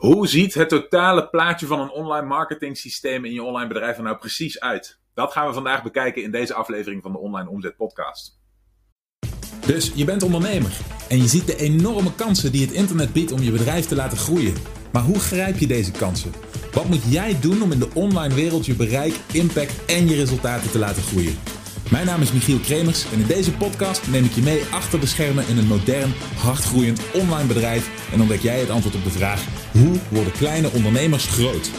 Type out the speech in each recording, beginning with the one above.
Hoe ziet het totale plaatje van een online marketing systeem in je online bedrijf er nou precies uit? Dat gaan we vandaag bekijken in deze aflevering van de Online Omzet Podcast. Dus je bent ondernemer en je ziet de enorme kansen die het internet biedt om je bedrijf te laten groeien. Maar hoe grijp je deze kansen? Wat moet jij doen om in de online wereld je bereik, impact en je resultaten te laten groeien? Mijn naam is Michiel Kremers en in deze podcast neem ik je mee achter de schermen in een modern, hardgroeiend online bedrijf en ontdek jij het antwoord op de vraag: hoe worden kleine ondernemers groot?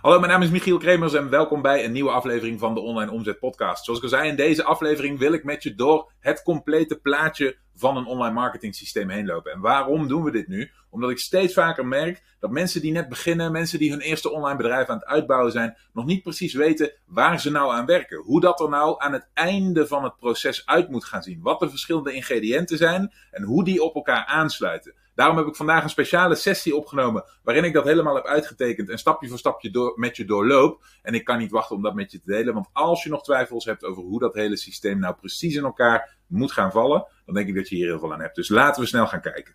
Hallo, mijn naam is Michiel Kremers en welkom bij een nieuwe aflevering van de Online Omzet Podcast. Zoals ik al zei, in deze aflevering wil ik met je door het complete plaatje van een online marketing systeem heen lopen. En waarom doen we dit nu? Omdat ik steeds vaker merk dat mensen die net beginnen, mensen die hun eerste online bedrijf aan het uitbouwen zijn, nog niet precies weten waar ze nou aan werken. Hoe dat er nou aan het einde van het proces uit moet gaan zien. Wat de verschillende ingrediënten zijn en hoe die op elkaar aansluiten. Daarom heb ik vandaag een speciale sessie opgenomen waarin ik dat helemaal heb uitgetekend en stapje voor stapje door, met je doorloop. En ik kan niet wachten om dat met je te delen, want als je nog twijfels hebt over hoe dat hele systeem nou precies in elkaar moet gaan vallen, dan denk ik dat je hier heel veel aan hebt. Dus laten we snel gaan kijken.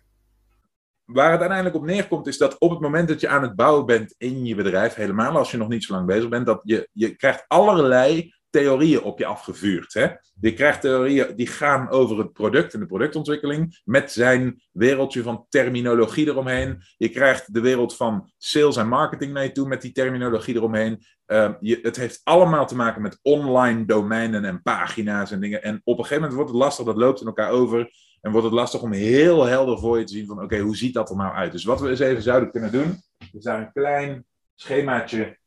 Waar het uiteindelijk op neerkomt is dat op het moment dat je aan het bouwen bent in je bedrijf, helemaal als je nog niet zo lang bezig bent, dat je, je krijgt allerlei theorieën op je afgevuurd. Hè? Je krijgt theorieën die gaan over het product en de productontwikkeling met zijn wereldje van terminologie eromheen. Je krijgt de wereld van sales en marketing naar je toe met die terminologie eromheen. Uh, je, het heeft allemaal te maken met online domeinen en pagina's en dingen. En op een gegeven moment wordt het lastig, dat loopt in elkaar over. En wordt het lastig om heel helder voor je te zien van oké, hoe ziet dat er nou uit? Dus wat we eens even zouden kunnen doen, is daar een klein schemaatje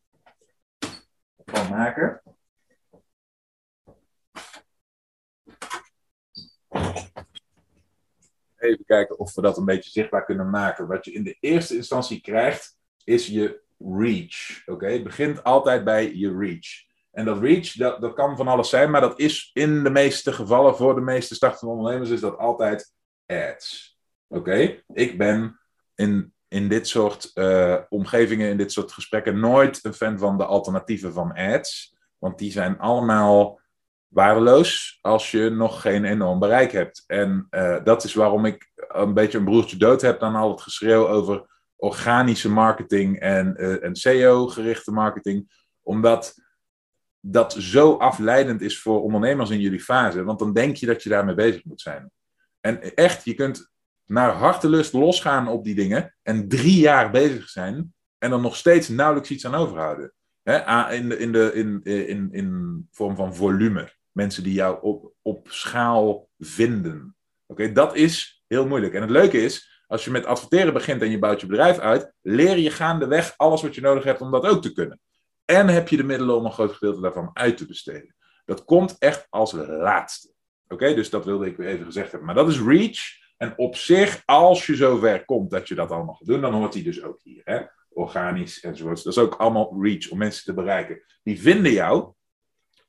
van maken. Even kijken of we dat een beetje zichtbaar kunnen maken. Wat je in de eerste instantie krijgt, is je reach. Oké, Het begint altijd bij je reach. En dat reach, dat, dat kan van alles zijn, maar dat is in de meeste gevallen, voor de meeste startende ondernemers, is dat altijd ads. Oké, ik ben in, in dit soort uh, omgevingen, in dit soort gesprekken, nooit een fan van de alternatieven van ads. Want die zijn allemaal waardeloos als je nog geen enorm bereik hebt. En uh, dat is waarom ik een beetje een broertje dood heb dan al het geschreeuw over organische marketing en, uh, en SEO-gerichte marketing. Omdat dat zo afleidend is voor ondernemers in jullie fase. Want dan denk je dat je daarmee bezig moet zijn. En echt, je kunt naar hartelust losgaan op die dingen en drie jaar bezig zijn en dan nog steeds nauwelijks iets aan overhouden. In, de, in, de, in, in, in vorm van volume. Mensen die jou op, op schaal vinden. Oké, dat is heel moeilijk. En het leuke is, als je met adverteren begint en je bouwt je bedrijf uit, leer je gaandeweg alles wat je nodig hebt om dat ook te kunnen. En heb je de middelen om een groot gedeelte daarvan uit te besteden. Dat komt echt als laatste. Oké, dus dat wilde ik weer even gezegd hebben. Maar dat is reach. En op zich, als je zover komt dat je dat allemaal gaat doen, dan hoort hij dus ook hier. Hè? Organisch enzovoorts. Dat is ook allemaal reach om mensen te bereiken. Die vinden jou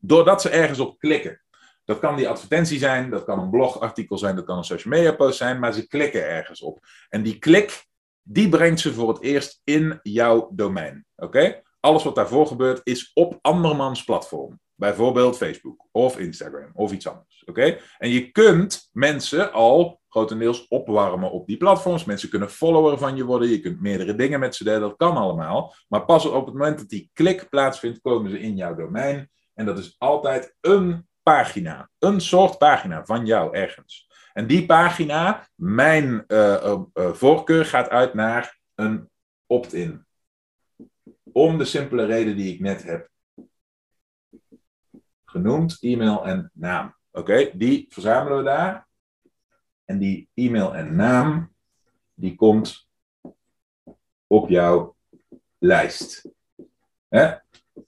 doordat ze ergens op klikken. Dat kan die advertentie zijn, dat kan een blogartikel zijn, dat kan een social media post zijn, maar ze klikken ergens op. En die klik, die brengt ze voor het eerst in jouw domein. Oké? Alles wat daarvoor gebeurt is op andermans platform. Bijvoorbeeld Facebook of Instagram of iets anders. Oké? En je kunt mensen al grotendeels opwarmen op die platforms. Mensen kunnen follower van je worden. Je kunt meerdere dingen met ze delen. Dat kan allemaal. Maar pas op het moment dat die klik plaatsvindt, komen ze in jouw domein. En dat is altijd een pagina. Een soort pagina van jou ergens. En die pagina, mijn uh, uh, uh, voorkeur gaat uit naar een opt-in. Om de simpele reden die ik net heb genoemd, e-mail en naam. Oké, die verzamelen we daar. En die e-mail en naam, die komt op jouw lijst. Hè?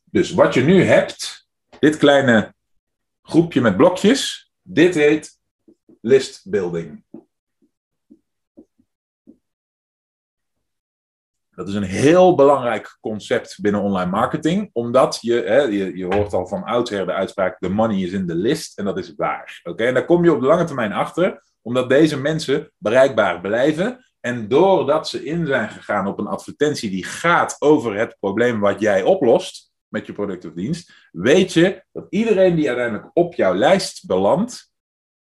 Dus wat je nu hebt, dit kleine groepje met blokjes, dit heet list building. Dat is een heel belangrijk concept binnen online marketing, omdat je, hè, je, je hoort al van oudsher de uitspraak: the money is in the list, en dat is waar. Oké, En daar kom je op de lange termijn achter, omdat deze mensen bereikbaar blijven. En doordat ze in zijn gegaan op een advertentie die gaat over het probleem wat jij oplost met je product of dienst, weet je dat iedereen die uiteindelijk op jouw lijst belandt,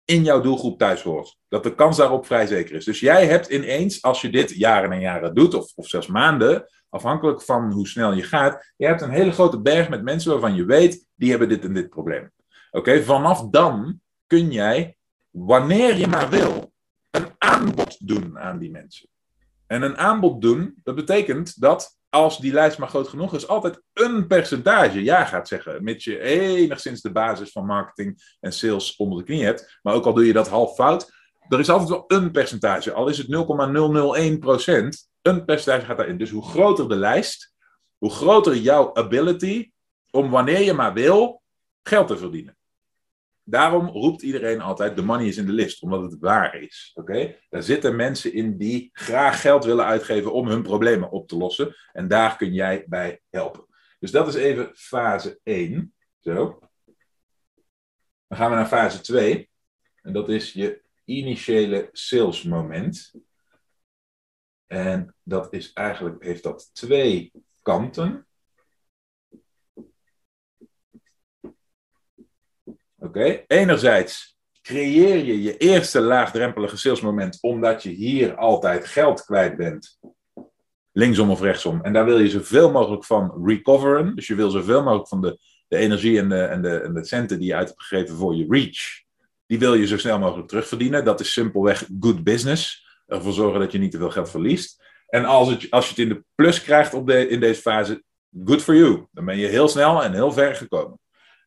in jouw doelgroep thuis hoort. Dat de kans daarop vrij zeker is. Dus jij hebt ineens, als je dit jaren en jaren doet, of, of zelfs maanden, afhankelijk van hoe snel je gaat, je hebt een hele grote berg met mensen waarvan je weet, die hebben dit en dit probleem. Oké, vanaf dan kun jij, wanneer je maar wil, een aanbod doen aan die mensen. En een aanbod doen, dat betekent dat als die lijst maar groot genoeg is, altijd een percentage ja gaat zeggen. Mits je enigszins de basis van marketing en sales onder de knie hebt. Maar ook al doe je dat half fout, er is altijd wel een percentage. Al is het 0,001 procent, een percentage gaat daarin. Dus hoe groter de lijst, hoe groter jouw ability om wanneer je maar wil geld te verdienen. Daarom roept iedereen altijd: de money is in de list, omdat het waar is. Oké? Daar zitten mensen in die graag geld willen uitgeven om hun problemen op te lossen. En daar kun jij bij helpen. Dus dat is even fase 1. Zo. Dan gaan we naar fase 2. En dat is je initiële salesmoment. En dat is eigenlijk, heeft dat twee kanten. Oké, enerzijds creëer je je eerste laagdrempelige salesmoment omdat je hier altijd geld kwijt bent. Linksom of rechtsom. En daar wil je zoveel mogelijk van recoveren. Dus je wil zoveel mogelijk van de, de energie en de, en, de, en de centen die je uit hebt gegeven voor je reach. Die wil je zo snel mogelijk terugverdienen. Dat is simpelweg good business. Ervoor zorgen dat je niet te veel geld verliest. En als, het, als je het in de plus krijgt op de, in deze fase, good for you. Dan ben je heel snel en heel ver gekomen.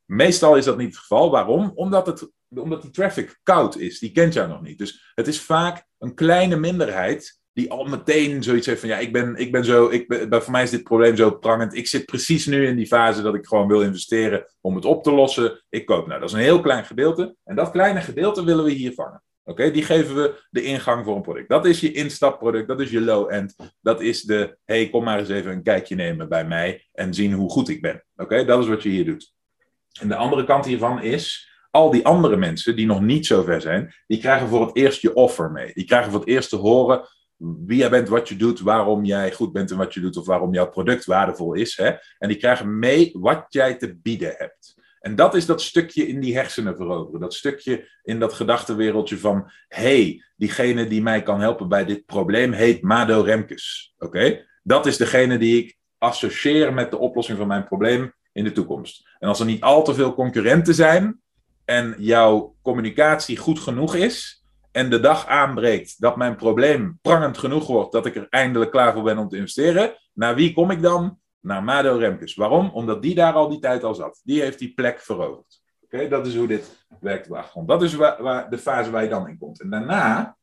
Meestal is dat niet het geval. Waarom? Omdat, het, omdat die traffic koud is. Die kent jou nog niet. Dus het is vaak een kleine minderheid die al meteen zoiets heeft van ja, ik ben, ik ben zo, ik ben, voor mij is dit probleem zo prangend. Ik zit precies nu in die fase dat ik gewoon wil investeren om het op te lossen. Ik koop. Nou, dat is een heel klein gedeelte. En dat kleine gedeelte willen we hier vangen. Oké, die geven we de ingang voor een product. Dat is je instapproduct, dat is je low-end. Dat is de, hey, kom maar eens even een kijkje nemen bij mij en zien hoe goed ik ben. Oké, dat is wat je hier doet. En de andere kant hiervan is, al die andere mensen die nog niet zo ver zijn, die krijgen voor het eerst je offer mee. Die krijgen voor het eerst te horen wie jij bent, wat je doet, waarom jij goed bent en wat je doet, of waarom jouw product waardevol is. Hè? En die krijgen mee wat jij te bieden hebt. En dat is dat stukje in die hersenen veroveren. Dat stukje in dat gedachtenwereldje van: hey, diegene die mij kan helpen bij dit probleem heet Mado Remkes. Oké? Dat is degene die ik associeer met de oplossing van mijn probleem in de toekomst. En als er niet al te veel concurrenten zijn en jouw communicatie goed genoeg is en de dag aanbreekt dat mijn probleem prangend genoeg wordt dat ik er eindelijk klaar voor ben om te investeren, naar wie kom ik dan? Naar Mado Remkes. Waarom? Omdat die daar al die tijd al zat. Die heeft die plek veroverd. Oké, dat is hoe dit werkt op Dat is waar, waar, de fase waar je dan in komt. En daarna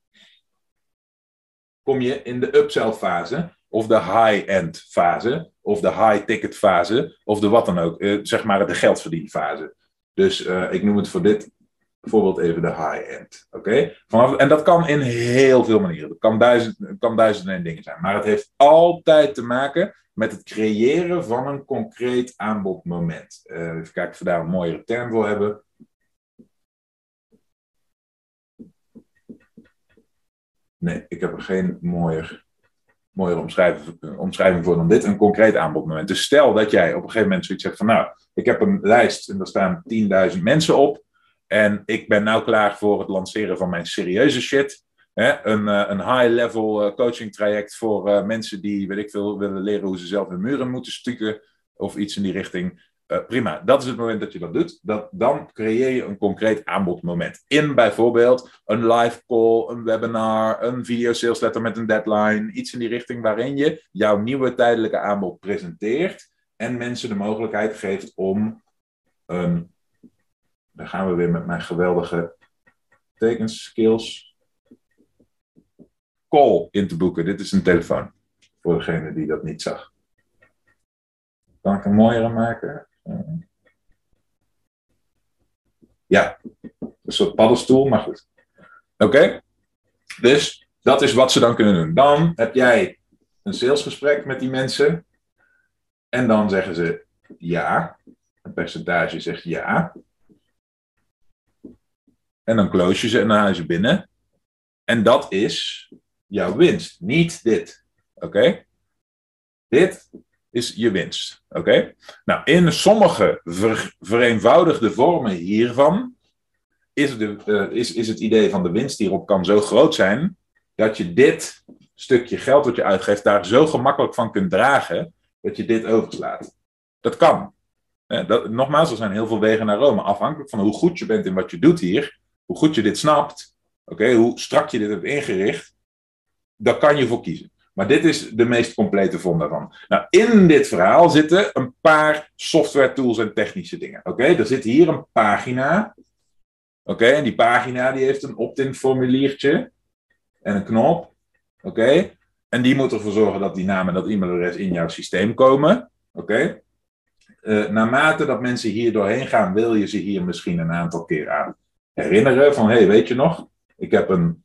kom je in de upsell fase of de high-end fase, of de high-ticket fase, of de wat dan ook, uh, zeg maar de geldverdienfase. Dus uh, ik noem het voor dit voorbeeld even de high-end. Oké? En dat kan in heel veel manieren. Dat kan duizend, kan duizend en dingen zijn. Maar het heeft altijd te maken met het creëren van een concreet aanbodmoment. Uh, even kijken of we daar een mooiere term voor hebben. Nee, ik heb er geen mooier mooier omschrijving, voor dan dit, een concreet aanbodmoment. Dus stel dat jij op een gegeven moment zoiets zegt van, nou, ik heb een lijst en daar staan 10.000 mensen op. En ik ben nou klaar voor het lanceren van mijn serieuze shit. Hè? Een, eh, een high-level eh, coaching traject voor uh, mensen die, weet ik veel, willen leren hoe ze zelf hun muren moeten stukken. Of iets in die richting. Uh, prima, dat is het moment dat je dat doet. Dat, dan creëer je een concreet aanbodmoment. In bijvoorbeeld een live call, een webinar, een video sales letter met een deadline. Iets in die richting waarin je jouw nieuwe tijdelijke aanbod presenteert. En mensen de mogelijkheid geeft om een. Dan gaan we weer met mijn geweldige tekenskills. Call in te boeken. Dit is een telefoon. Voor degene die dat niet zag. Kan ik mooiere maken? Ja, een soort paddenstoel, maar goed. Oké? Dus dat is wat ze dan kunnen doen. Dan heb jij een salesgesprek met die mensen. En dan zeggen ze ja. Een percentage zegt ja. En dan close je ze en dan haal je ze binnen. En dat is jouw winst. Niet dit. Oké? Dit is je winst. Oké? Nou, in sommige vereenvoudigde vormen hiervan is, de, uh, is, is het idee van de winst die erop kan zo groot zijn, dat je dit stukje geld wat je uitgeeft daar zo gemakkelijk van kunt dragen, dat je dit overslaat. Dat kan. Eh, dat, nogmaals, er zijn heel veel wegen naar Rome. Afhankelijk van hoe goed je bent in wat je doet hier, hoe goed je dit snapt, oké, hoe strak je dit hebt ingericht, daar kan je voor kiezen. Maar dit is de meest complete vorm daarvan. Nou, in dit verhaal zitten een paar software tools en technische dingen. Oké, er zit hier een pagina. Oké, en die pagina die heeft een opt-in formuliertje en een knop. Oké, en die moet ervoor zorgen dat die naam en dat e-mailadres in jouw systeem komen. Oké. Uh, naarmate dat mensen hier doorheen gaan, wil je ze hier misschien een aantal keer aan herinneren. Van, hé, hey, weet je nog, ik heb een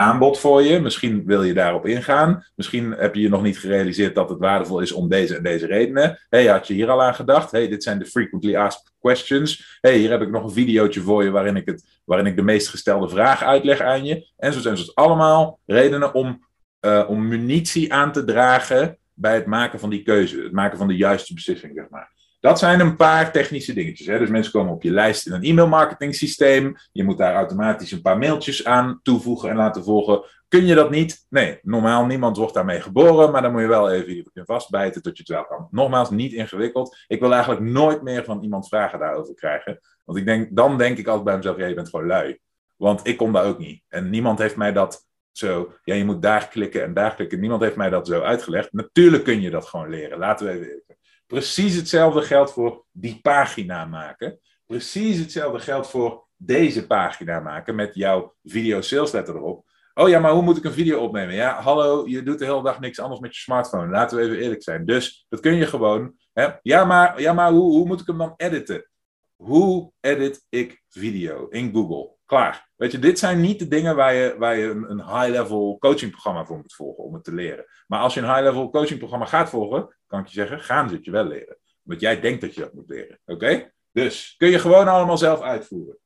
aanbod voor je. Misschien wil je daarop ingaan. Misschien heb je je nog niet gerealiseerd dat het waardevol is om deze en deze redenen. hey, had je hier al aan gedacht? hey, dit zijn de frequently asked questions. hey, hier heb ik nog een videootje voor je waarin ik, het, waarin ik de meest gestelde vraag uitleg aan je. En zo zijn het allemaal redenen om, uh, om munitie aan te dragen bij het maken van die keuze. Het maken van de juiste beslissing, zeg maar. Dat zijn een paar technische dingetjes. Hè? Dus mensen komen op je lijst in een e-mail marketing systeem. Je moet daar automatisch een paar mailtjes aan toevoegen en laten volgen. Kun je dat niet? Nee, normaal niemand wordt daarmee geboren, maar dan moet je wel even je vastbijten tot je het wel kan. Nogmaals, niet ingewikkeld. Ik wil eigenlijk nooit meer van iemand vragen daarover krijgen. Want ik denk, dan denk ik altijd bij mezelf, ja, je bent gewoon lui. Want ik kom daar ook niet. En niemand heeft mij dat zo, ja, je moet daar klikken en daar klikken. Niemand heeft mij dat zo uitgelegd. Natuurlijk kun je dat gewoon leren. Laten we even Precies hetzelfde geldt voor die pagina maken. Precies hetzelfde geldt voor deze pagina maken met jouw video sales letter erop. Oh ja, maar hoe moet ik een video opnemen? Ja, hallo, je doet de hele dag niks anders met je smartphone. Laten we even eerlijk zijn. Dus dat kun je gewoon. Hè? Ja, maar, ja, maar hoe, hoe moet ik hem dan editen? Hoe edit ik video in Google? Klaar. Weet je, dit zijn niet de dingen waar je, waar je een, high-level coachingprogramma voor moet volgen om het te leren. Maar als je een high-level coachingprogramma gaat volgen, kan ik je zeggen, gaan ze het je wel leren. Want jij denkt dat je dat moet leren. Oké? Dus kun je gewoon allemaal zelf uitvoeren.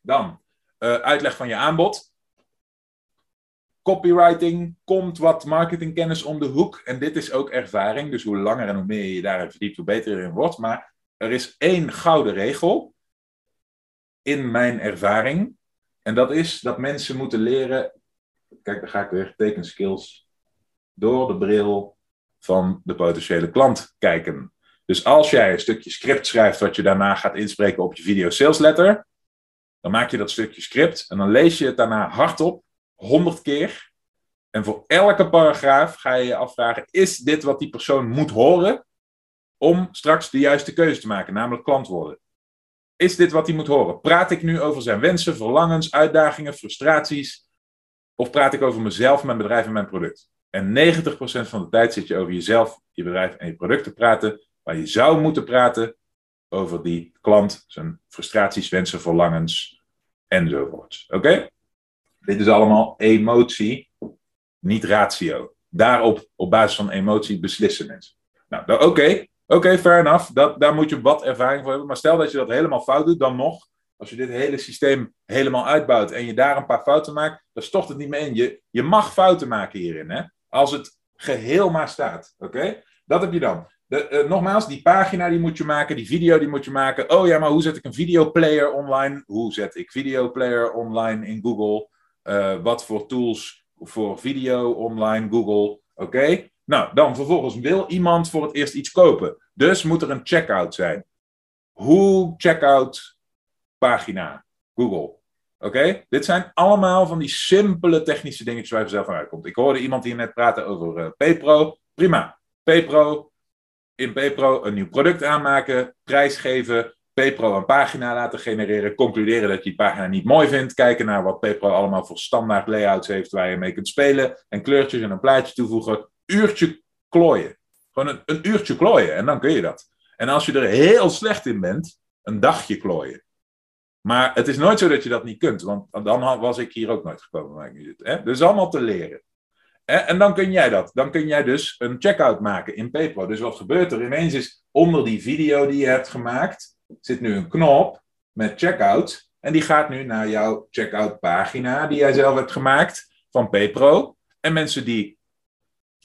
Dan, uh, uitleg van je aanbod. Copywriting komt wat marketingkennis om de hoek. En dit is ook ervaring. Dus hoe langer en hoe meer je daarin verdiept, hoe beter je erin wordt. Maar er is één gouden regel in mijn ervaring. En dat is dat mensen moeten leren. Kijk, daar ga ik weer. Tekenskills. Door de bril van de potentiële klant kijken. Dus als jij een stukje script schrijft wat je daarna gaat inspreken op je video sales letter, dan maak je dat stukje script en dan lees je het daarna hardop, honderd keer. En voor elke paragraaf ga je je afvragen: is dit wat die persoon moet horen om straks de juiste keuze te maken, namelijk klant worden? Is dit wat hij moet horen? Praat ik nu over zijn wensen, verlangens, uitdagingen, frustraties? Of praat ik over mezelf, mijn bedrijf en mijn product? En 90% van de tijd zit je over jezelf, je bedrijf en je product te praten. Waar je zou moeten praten over die klant, zijn frustraties, wensen, verlangens enzovoorts. Oké? Dit is allemaal emotie, niet ratio. Daarop, op basis van emotie, beslissen mensen. Nou, oké. Oké, fair enough. Dat, daar moet je wat ervaring voor hebben. Maar stel dat je dat helemaal fout doet, dan nog. Als je dit hele systeem helemaal uitbouwt en je daar een paar fouten maakt, dan stort het niet meer in. Je, je mag fouten maken hierin. Hè? Als het geheel maar staat. Oké? Dat heb je dan. De, uh, nogmaals, die pagina die moet je maken, die video die moet je maken. Oh ja, maar hoe zet ik een videoplayer online? Hoe zet ik videoplayer online in Google? Uh, wat voor tools voor video online Google? Oké? Nou, dan vervolgens wil iemand voor het eerst iets kopen. Dus moet er een checkout zijn. Hoe checkout pagina? Google. Oké? Dit zijn allemaal van die simpele technische dingetjes waar je zelf aan uitkomt. Ik hoorde iemand hier net praten over uh, PayPro. Prima. PayPro. In PayPro een nieuw product aanmaken, prijs geven, PayPro een pagina laten genereren, concluderen dat je die pagina niet mooi vindt, kijken naar wat PayPro allemaal voor standaard layouts heeft waar je mee kunt spelen en kleurtjes en een plaatje toevoegen, uurtje klooien. Gewoon een, een uurtje klooien en dan kun je dat. En als je er heel slecht in bent, een dagje klooien. Maar het is nooit zo dat je dat niet kunt, want dan was ik hier ook nooit gekomen ik? Dus allemaal te leren. En dan kun jij dat. Dan kun jij dus een checkout maken in PayPro. Dus wat gebeurt er? Ineens is onder die video die je hebt gemaakt, zit nu een knop met checkout. En die gaat nu naar jouw checkout pagina die jij zelf hebt gemaakt van PayPro. En mensen die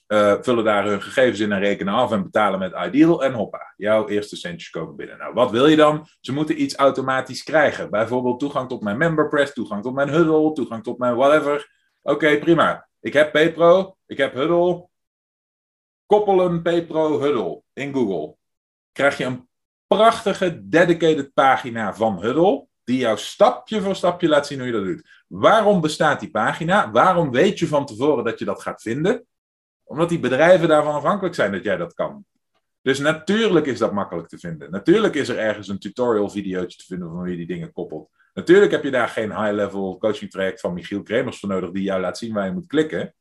uh, vullen daar hun gegevens in en rekenen af en betalen met Ideal. En hoppa, jouw eerste centjes komen binnen. Nou, wat wil je dan? Ze moeten iets automatisch krijgen. Bijvoorbeeld toegang tot mijn MemberPress, toegang tot mijn Huddle, toegang tot mijn whatever. Oké, prima. Ik heb PayPro, ik heb Huddle. Koppelen PayPro Huddle in Google. Krijg je een prachtige dedicated pagina van Huddle die jou stapje voor stapje laat zien hoe je dat doet. Waarom bestaat die pagina? Waarom weet je van tevoren dat je dat gaat vinden? Omdat die bedrijven daarvan afhankelijk zijn dat jij dat kan. Dus natuurlijk is dat makkelijk te vinden. Natuurlijk is er ergens een tutorial videootje te vinden van hoe je die dingen koppelt. Natuurlijk heb je daar geen high-level coaching traject van Michiel Kremers voor nodig die jou laat zien waar je moet klikken.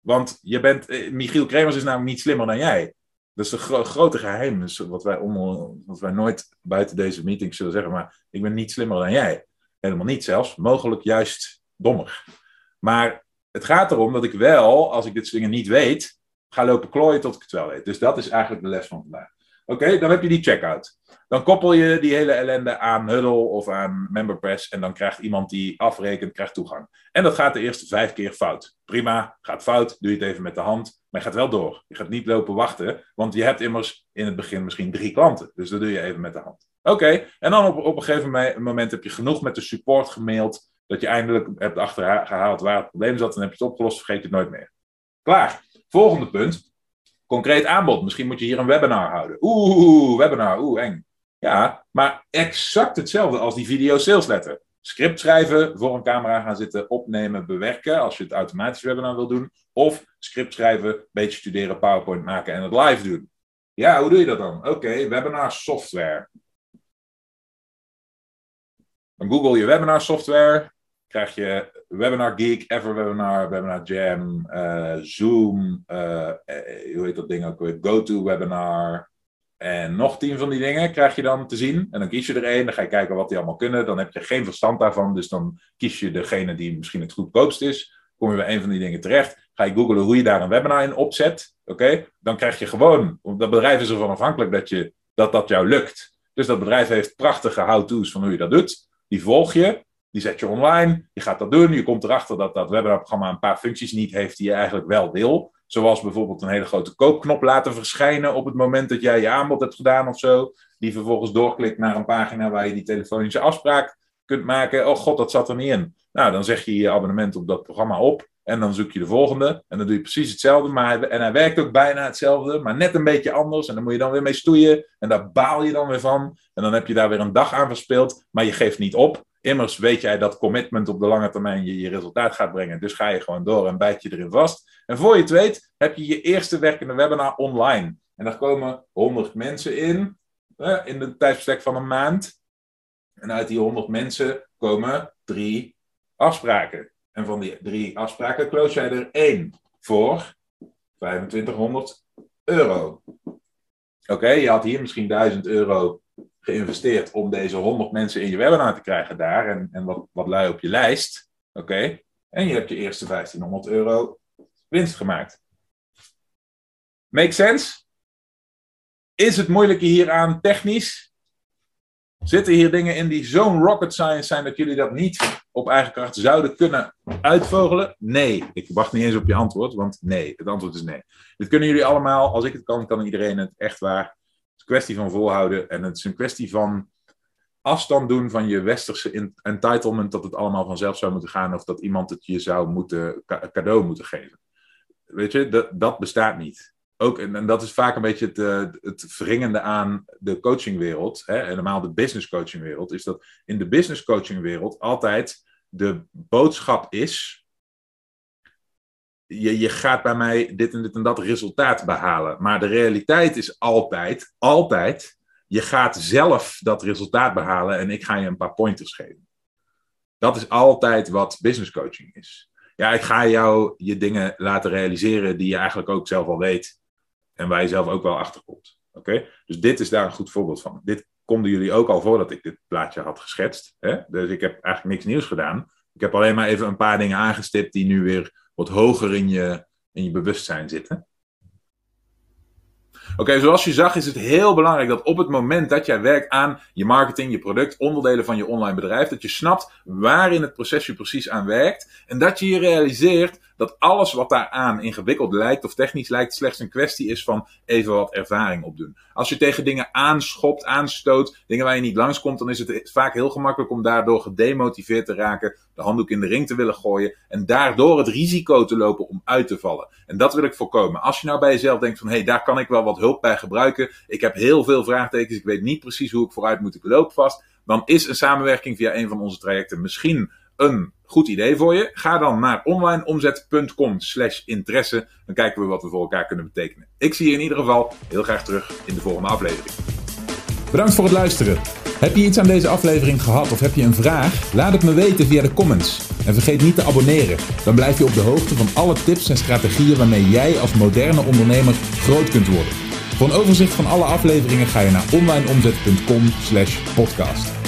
Want je bent, eh, Michiel Kremers is namelijk niet slimmer dan jij. Dat is een grote geheim, wat, wij wat wij nooit buiten deze meeting zullen zeggen. Maar ik ben niet slimmer dan jij. Helemaal niet zelfs. Mogelijk juist dommer. Maar het gaat erom dat ik wel, als ik dit soort dingen niet weet, ga lopen klooien tot ik het wel weet. Dus dat is eigenlijk de les van vandaag. Oké, dan heb je die checkout. Dan koppel je die hele ellende aan Huddle of aan MemberPress en dan krijgt iemand die afrekent, krijgt toegang. En dat gaat de eerste vijf keer fout. Prima, gaat fout, doe je het even met de hand, maar je gaat wel door. Je gaat niet lopen wachten, want je hebt immers in het begin misschien drie klanten. Dus dat doe je even met de hand. Oké, en dan op, op een gegeven moment heb je genoeg met de support gemaild, dat je eindelijk hebt achtergehaald waar het probleem zat en heb je het opgelost, vergeet het nooit meer. Klaar. Volgende punt. Concreet aanbod. Misschien moet je hier een webinar houden. Oeh, webinar, oeh, eng. Ja, maar exact hetzelfde als die video sales letter. Script schrijven, voor een camera gaan zitten, opnemen, bewerken als je het automatisch webinar wil doen. Of script schrijven, beetje studeren, PowerPoint maken en het live doen. Ja, hoe doe je dat dan? Oké, webinar software. Google je webinar software, krijg je Webinar Geek, Everwebinar, Webinar Jam, uh, Zoom, uh, hoe heet dat ding ook weer, GoToWebinar. En nog tien van die dingen krijg je dan te zien. En dan kies je er één, dan ga je kijken wat die allemaal kunnen. Dan heb je geen verstand daarvan, dus dan kies je degene die misschien het goedkoopst is. Kom je bij een van die dingen terecht, ga je googlen hoe je daar een webinar in opzet. Oké, dan krijg je gewoon, dat bedrijf is ervan afhankelijk dat, je, dat dat jou lukt. Dus dat bedrijf heeft prachtige how-to's van hoe je dat doet. Die volg je. Die zet je online, je gaat dat doen. Je komt erachter dat dat webinarprogramma een paar functies niet heeft die je eigenlijk wel wil. Zoals bijvoorbeeld een hele grote koopknop laten verschijnen op het moment dat jij je aanbod hebt gedaan of zo. Die vervolgens doorklikt naar een pagina waar je die telefonische afspraak kunt maken. Oh god, dat zat er niet in. Nou, dan zeg je je abonnement op dat programma op. En dan zoek je de volgende. En dan doe je precies hetzelfde. Maar en hij werkt ook bijna hetzelfde. Maar net een beetje anders. En dan moet je dan weer mee stoeien. En daar baal je dan weer van. En dan heb je daar weer een dag aan verspeeld. Maar je geeft niet op. Immers weet jij dat commitment op de lange termijn je resultaat gaat brengen. Dus ga je gewoon door en bijt je erin vast. En voor je het weet, heb je je eerste werkende webinar online. En daar komen 100 mensen in, in de tijdsbestek van een maand. En uit die 100 mensen komen drie afspraken. En van die drie afspraken close jij er één voor 2500 euro. Oké, je had hier misschien 1000 euro geïnvesteerd om deze 100 mensen in je webinar te krijgen daar en, en wat, wat lui op je lijst. Oké, en je hebt je eerste 1500 euro winst gemaakt. Make sense? Is het moeilijke hieraan technisch? Zitten hier dingen in die zo'n rocket science zijn dat jullie dat niet op eigen kracht zouden kunnen uitvogelen? Nee. Ik wacht niet eens op je antwoord, want nee. Het antwoord is nee. Dit kunnen jullie allemaal. Als ik het kan, kan iedereen het echt waar. Het is een kwestie van volhouden en het is een kwestie van afstand doen van je westerse entitlement dat het allemaal vanzelf zou moeten gaan of dat iemand het je zou moeten cadeau moeten geven. Weet je, dat, dat bestaat niet ook, en, dat is vaak een beetje het, uh, het wringende aan de coachingwereld, hè, helemaal de business coachingwereld, is dat in de business coachingwereld altijd de boodschap is, je, je gaat bij mij dit en dit en dat resultaat behalen. Maar de realiteit is altijd, altijd, je gaat zelf dat resultaat behalen en ik ga je een paar pointers geven. Dat is altijd wat business coaching is. Ja, ik ga jou je dingen laten realiseren die je eigenlijk ook zelf al weet. En waar je zelf ook wel achter komt. Oké? Dus dit is daar een goed voorbeeld van. Dit konden jullie ook al voordat ik dit plaatje had geschetst. Hè? Dus ik heb eigenlijk niks nieuws gedaan. Ik heb alleen maar even een paar dingen aangestipt die nu weer wat hoger in je, in je bewustzijn zitten. Oké, zoals je zag is het heel belangrijk dat op het moment dat jij werkt aan je marketing, je product, onderdelen van je online bedrijf, dat je snapt waar in het proces je precies aan werkt en dat je je realiseert dat alles wat daaraan ingewikkeld lijkt of technisch lijkt slechts een kwestie is van even wat ervaring opdoen. Als je tegen dingen aanschopt, aanstoot, dingen waar je niet langskomt, dan is het vaak heel gemakkelijk om daardoor gedemotiveerd te raken, de handdoek in de ring te willen gooien en daardoor het risico te lopen om uit te vallen. En dat wil ik voorkomen. Als je nou bij jezelf denkt van hé, hey, daar kan ik wel wat hulp bij gebruiken. Ik heb heel veel vraagtekens, ik weet niet precies hoe ik vooruit moet, ik loop vast. Dan is een samenwerking via een van onze trajecten misschien een goed idee voor je. Ga dan naar onlineomzet.com slash interesse. Dan kijken we wat we voor elkaar kunnen betekenen. Ik zie je in ieder geval heel graag terug in de volgende aflevering. Bedankt voor het luisteren. Heb je iets aan deze aflevering gehad of heb je een vraag? Laat het me weten via de comments. En vergeet niet te abonneren. Dan blijf je op de hoogte van alle tips en strategieën waarmee jij als moderne ondernemer groot kunt worden. Voor een overzicht van alle afleveringen ga je naar onlineomzet.com/podcast.